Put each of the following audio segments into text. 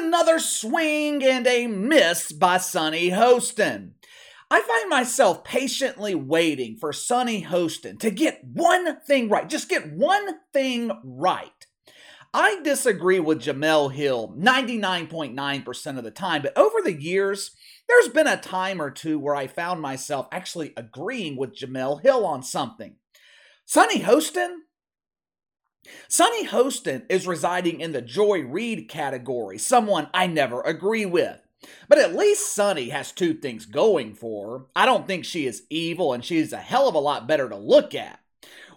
another swing and a miss by Sunny Hostin. I find myself patiently waiting for Sunny Hostin to get one thing right. Just get one thing right. I disagree with Jemele Hill 99.9% of the time, but over the years, there's been a time or two where I found myself actually agreeing with Jemele Hill on something. Sunny Hostin? Sunny Hostin is residing in the Joy Reid category, someone I never agree with. But at least Sunny has two things going for her. I don't think she is evil, and she's a hell of a lot better to look at.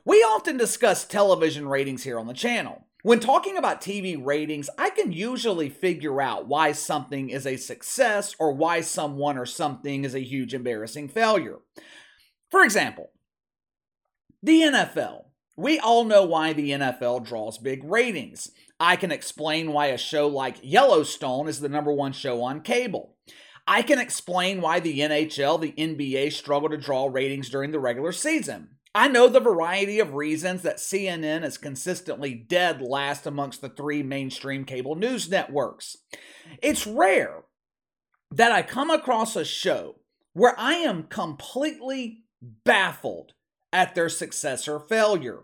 We often discuss television ratings here on the channel. When talking about TV ratings, I can usually figure out why something is a success or why someone or something is a huge embarrassing failure. For example, the NFL. We all know why the NFL draws big ratings. I can explain why a show like Yellowstone is the number one show on cable. I can explain why the NHL, the NBA struggle to draw ratings during the regular season. I know the variety of reasons that CNN is consistently dead last amongst the three mainstream cable news networks. It's rare that I come across a show where I am completely baffled at their success or failure.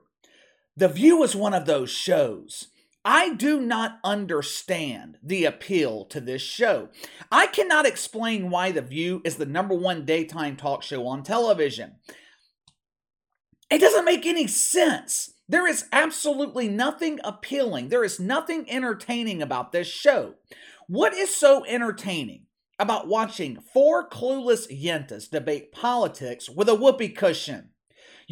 The View is one of those shows. I do not understand the appeal to this show. I cannot explain why The View is the number one daytime talk show on television. It doesn't make any sense. There is absolutely nothing appealing. There is nothing entertaining about this show. What is so entertaining about watching four clueless yentas debate politics with a whoopee cushion?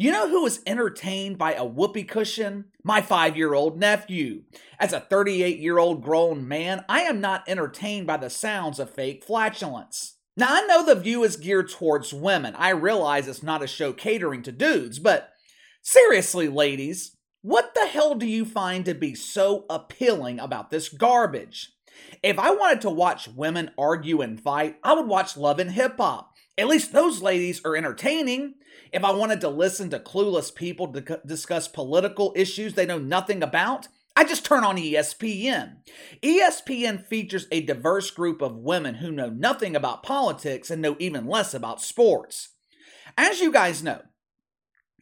You know who is entertained by a whoopee cushion? My five year old nephew. As a 38 year old grown man, I am not entertained by the sounds of fake flatulence. Now, I know the view is geared towards women. I realize it's not a show catering to dudes, but seriously, ladies, what the hell do you find to be so appealing about this garbage? If I wanted to watch women argue and fight, I would watch Love and Hip Hop. At least those ladies are entertaining. If I wanted to listen to clueless people discuss political issues they know nothing about, I just turn on ESPN. ESPN features a diverse group of women who know nothing about politics and know even less about sports. As you guys know,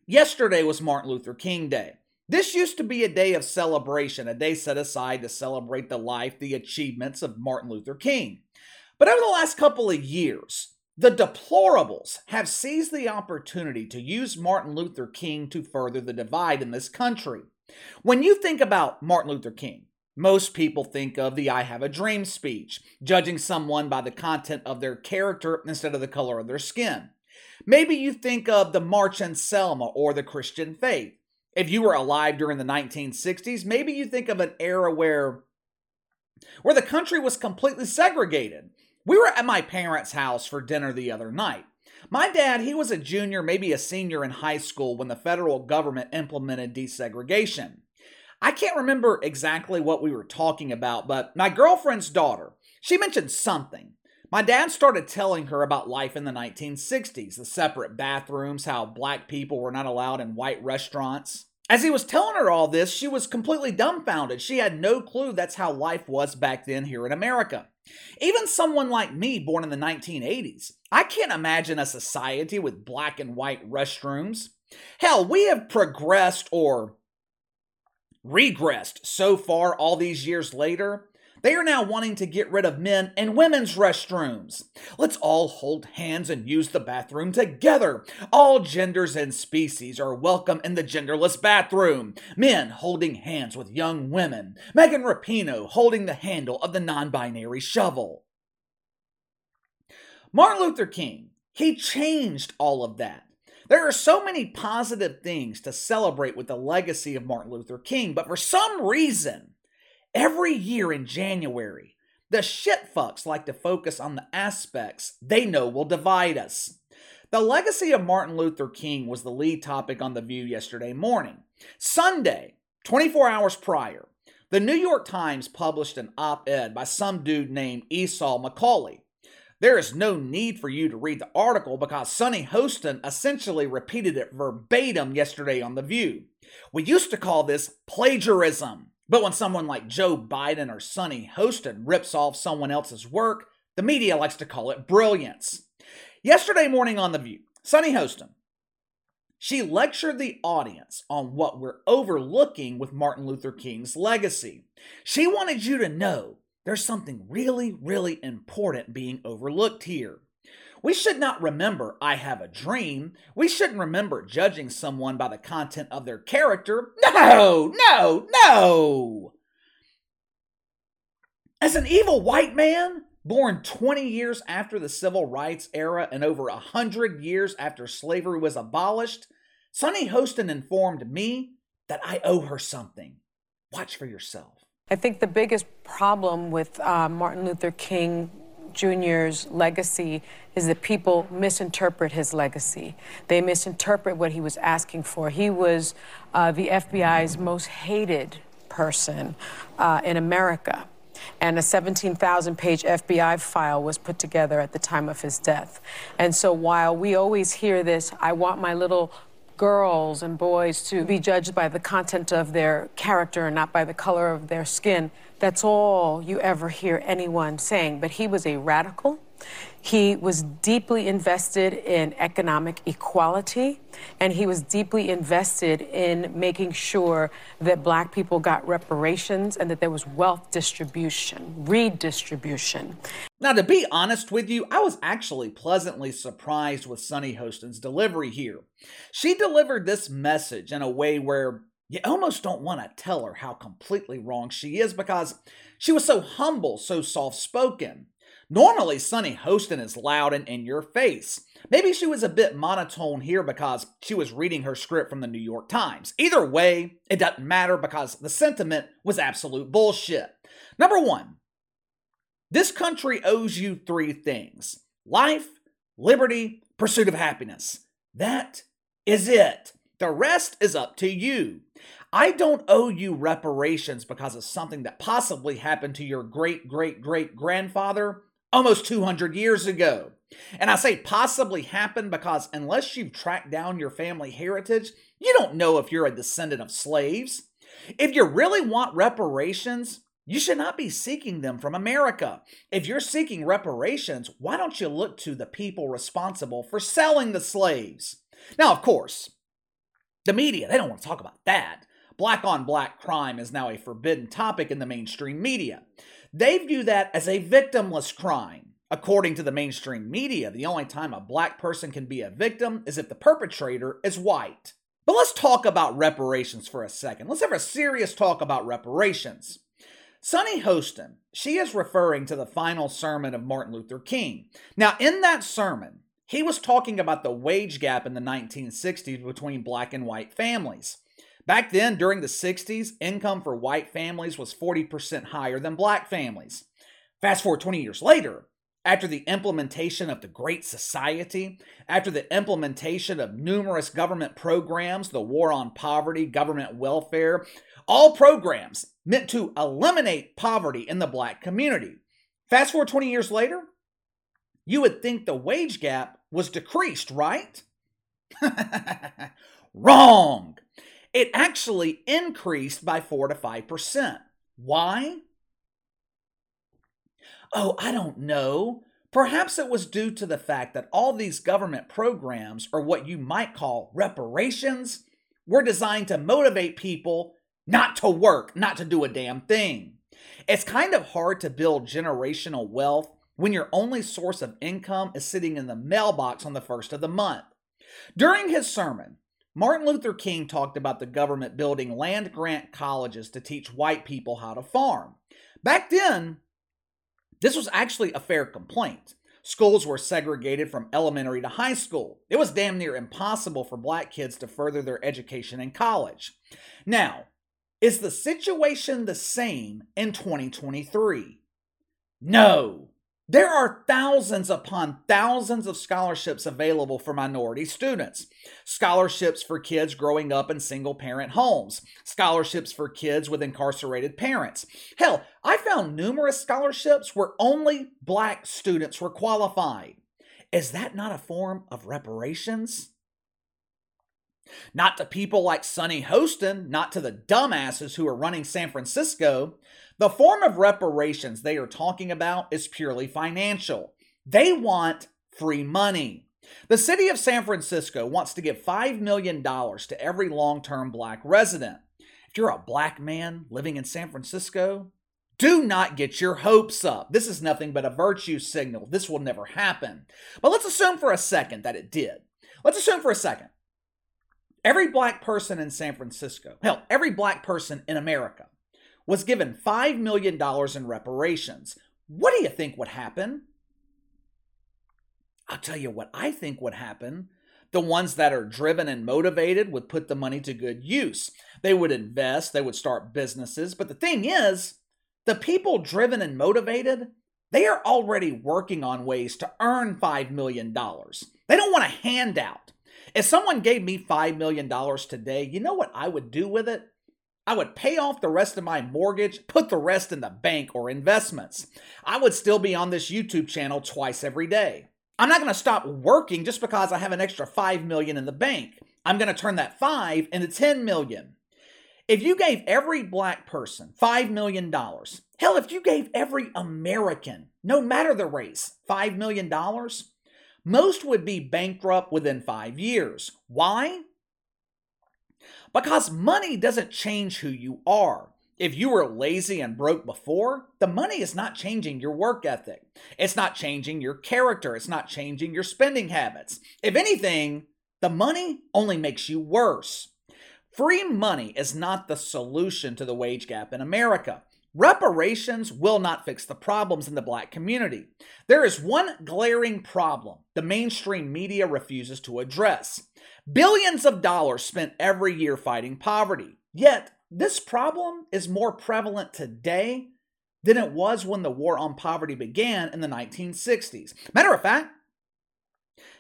yesterday was Martin Luther King Day. This used to be a day of celebration, a day set aside to celebrate the life, the achievements of Martin Luther King. But over the last couple of years, the deplorables have seized the opportunity to use Martin Luther King to further the divide in this country. When you think about Martin Luther King, most people think of the I Have a Dream speech, judging someone by the content of their character instead of the color of their skin. Maybe you think of the March on Selma or the Christian faith. If you were alive during the 1960s, maybe you think of an era where where the country was completely segregated. We were at my parents' house for dinner the other night. My dad, he was a junior, maybe a senior in high school when the federal government implemented desegregation. I can't remember exactly what we were talking about, but my girlfriend's daughter, she mentioned something. My dad started telling her about life in the 1960s, the separate bathrooms, how black people were not allowed in white restaurants. As he was telling her all this, she was completely dumbfounded. She had no clue that's how life was back then here in America. Even someone like me, born in the 1980s, I can't imagine a society with black and white restrooms. Hell, we have progressed or regressed so far all these years later they are now wanting to get rid of men and women's restrooms. Let's all hold hands and use the bathroom together. All genders and species are welcome in the genderless bathroom. Men holding hands with young women. Megan Rapinoe holding the handle of the non binary shovel. Martin Luther King, he changed all of that. There are so many positive things to celebrate with the legacy of Martin Luther King, but for some reason, Every year in January, the shitfucks like to focus on the aspects they know will divide us. The legacy of Martin Luther King was the lead topic on The View yesterday morning. Sunday, 24 hours prior, the New York Times published an op ed by some dude named Esau McCaulley. There is no need for you to read the article because Sunny Hostin essentially repeated it verbatim yesterday on The View. We used to call this plagiarism. But when someone like Joe Biden or Sunny Hostin rips off someone else's work, the media likes to call it brilliance. Yesterday morning on The View, Sunny Hostin, she lectured the audience on what we're overlooking with Martin Luther King's legacy. She wanted you to know there's something really, really important being overlooked here. We should not remember I have a dream. We shouldn't remember judging someone by the content of their character. No, no, no. As an evil white man, born 20 years after the civil rights era and over 100 years after slavery was abolished, Sunny Hostin informed me that I owe her something. Watch for yourself. I think the biggest problem with uh, Martin Luther King Jr.'s legacy is that people misinterpret his legacy. They misinterpret what he was asking for. He was uh, the FBI's most hated person uh, in America. And a 17,000 page FBI file was put together at the time of his death. And so while we always hear this, I want my little girls and boys to be judged by the content of their character and not by the color of their skin. That's all you ever hear anyone saying. But he was a radical. He was deeply invested in economic equality, and he was deeply invested in making sure that black people got reparations and that there was wealth distribution, redistribution. Now, to be honest with you, I was actually pleasantly surprised with Sunny Hostin's delivery here. She delivered this message in a way where you almost don't want to tell her how completely wrong she is because she was so humble, so soft spoken. Normally, Sunny Hostin is loud and in your face. Maybe she was a bit monotone here because she was reading her script from the New York Times. Either way, it doesn't matter because the sentiment was absolute bullshit. Number one, this country owes you three things life, liberty, pursuit of happiness. That is it. The rest is up to you. I don't owe you reparations because of something that possibly happened to your great great great grandfather almost 200 years ago. And I say possibly happened because unless you've tracked down your family heritage, you don't know if you're a descendant of slaves. If you really want reparations, you should not be seeking them from America. If you're seeking reparations, why don't you look to the people responsible for selling the slaves? Now, of course, the media, they don't want to talk about that. Black on black crime is now a forbidden topic in the mainstream media. They view that as a victimless crime. According to the mainstream media, the only time a black person can be a victim is if the perpetrator is white. But let's talk about reparations for a second. Let's have a serious talk about reparations. Sunny Hostin, she is referring to the final sermon of Martin Luther King. Now, in that sermon, he was talking about the wage gap in the 1960s between black and white families. Back then, during the 60s, income for white families was 40% higher than black families. Fast forward 20 years later, after the implementation of the Great Society, after the implementation of numerous government programs, the War on Poverty, government welfare, all programs meant to eliminate poverty in the black community. Fast forward 20 years later, you would think the wage gap was decreased, right? Wrong it actually increased by 4 to 5%. Why? Oh, I don't know. Perhaps it was due to the fact that all these government programs, or what you might call reparations, were designed to motivate people not to work, not to do a damn thing. It's kind of hard to build generational wealth when your only source of income is sitting in the mailbox on the first of the month. During his sermon, Martin Luther King talked about the government building land grant colleges to teach white people how to farm. Back then, this was actually a fair complaint. Schools were segregated from elementary to high school. It was damn near impossible for black kids to further their education in college. Now, is the situation the same in 2023? No. There are thousands upon thousands of scholarships available for minority students. Scholarships for kids growing up in single parent homes, scholarships for kids with incarcerated parents. Hell, I found numerous scholarships where only black students were qualified. Is that not a form of reparations? Not to people like Sunny Hostin, not to the dumbasses who are running San Francisco. The form of reparations they are talking about is purely financial. They want free money. The city of San Francisco wants to give $5 million to every long term black resident. If you're a black man living in San Francisco, do not get your hopes up. This is nothing but a virtue signal. This will never happen. But let's assume for a second that it did. Let's assume for a second. Every black person in San Francisco, hell, every black person in America, was given $5 million in reparations. What do you think would happen? I'll tell you what I think would happen. The ones that are driven and motivated would put the money to good use. They would invest, they would start businesses. But the thing is, the people driven and motivated, they are already working on ways to earn $5 million. They don't want a handout. If someone gave me $5 million today, you know what I would do with it? I would pay off the rest of my mortgage, put the rest in the bank or investments. I would still be on this YouTube channel twice every day. I'm not going to stop working just because I have an extra 5 million in the bank. I'm going to turn that 5 into 10 million. If you gave every black person $5 million, hell, if you gave every American, no matter the race, $5 million, most would be bankrupt within five years. Why? Because money doesn't change who you are. If you were lazy and broke before, the money is not changing your work ethic. It's not changing your character. It's not changing your spending habits. If anything, the money only makes you worse. Free money is not the solution to the wage gap in America. Reparations will not fix the problems in the black community. There is one glaring problem the mainstream media refuses to address billions of dollars spent every year fighting poverty. Yet, this problem is more prevalent today than it was when the war on poverty began in the 1960s. Matter of fact,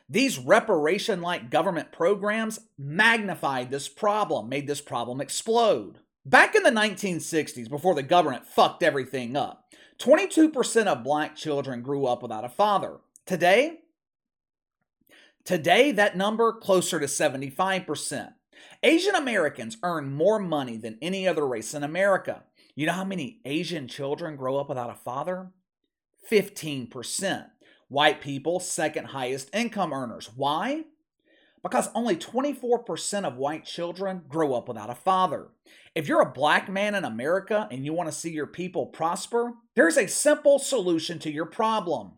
these reparation like government programs magnified this problem, made this problem explode. Back in the 1960s, before the government fucked everything up, 22% of black children grew up without a father. Today, today that number closer to 75%. Asian Americans earn more money than any other race in America. You know how many Asian children grow up without a father? 15%. White people, second highest income earners. Why? Because only 24% of white children grow up without a father. If you're a black man in America and you want to see your people prosper, there's a simple solution to your problem.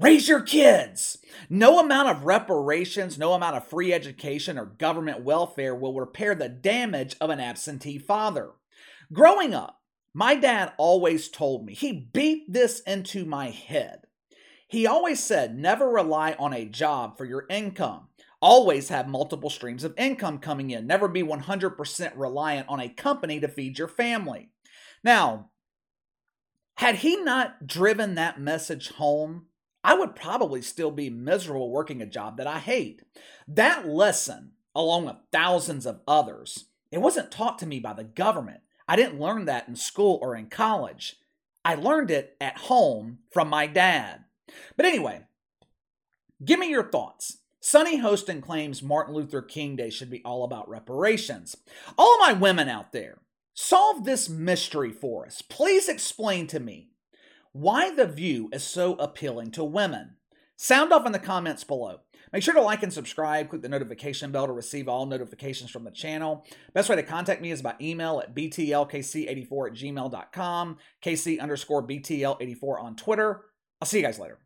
Raise your kids. No amount of reparations, no amount of free education or government welfare will repair the damage of an absentee father. Growing up, my dad always told me, he beat this into my head. He always said, never rely on a job for your income. Always have multiple streams of income coming in. Never be 100% reliant on a company to feed your family. Now, had he not driven that message home, I would probably still be miserable working a job that I hate. That lesson, along with thousands of others, it wasn't taught to me by the government. I didn't learn that in school or in college. I learned it at home from my dad. But anyway, give me your thoughts. Sunny Hostin claims Martin Luther King Day should be all about reparations. All of my women out there, solve this mystery for us. Please explain to me why The View is so appealing to women. Sound off in the comments below. Make sure to like and subscribe. Click the notification bell to receive all notifications from the channel. Best way to contact me is by email at btlkc84 at gmail.com, kc underscore btl84 on Twitter. I'll see you guys later.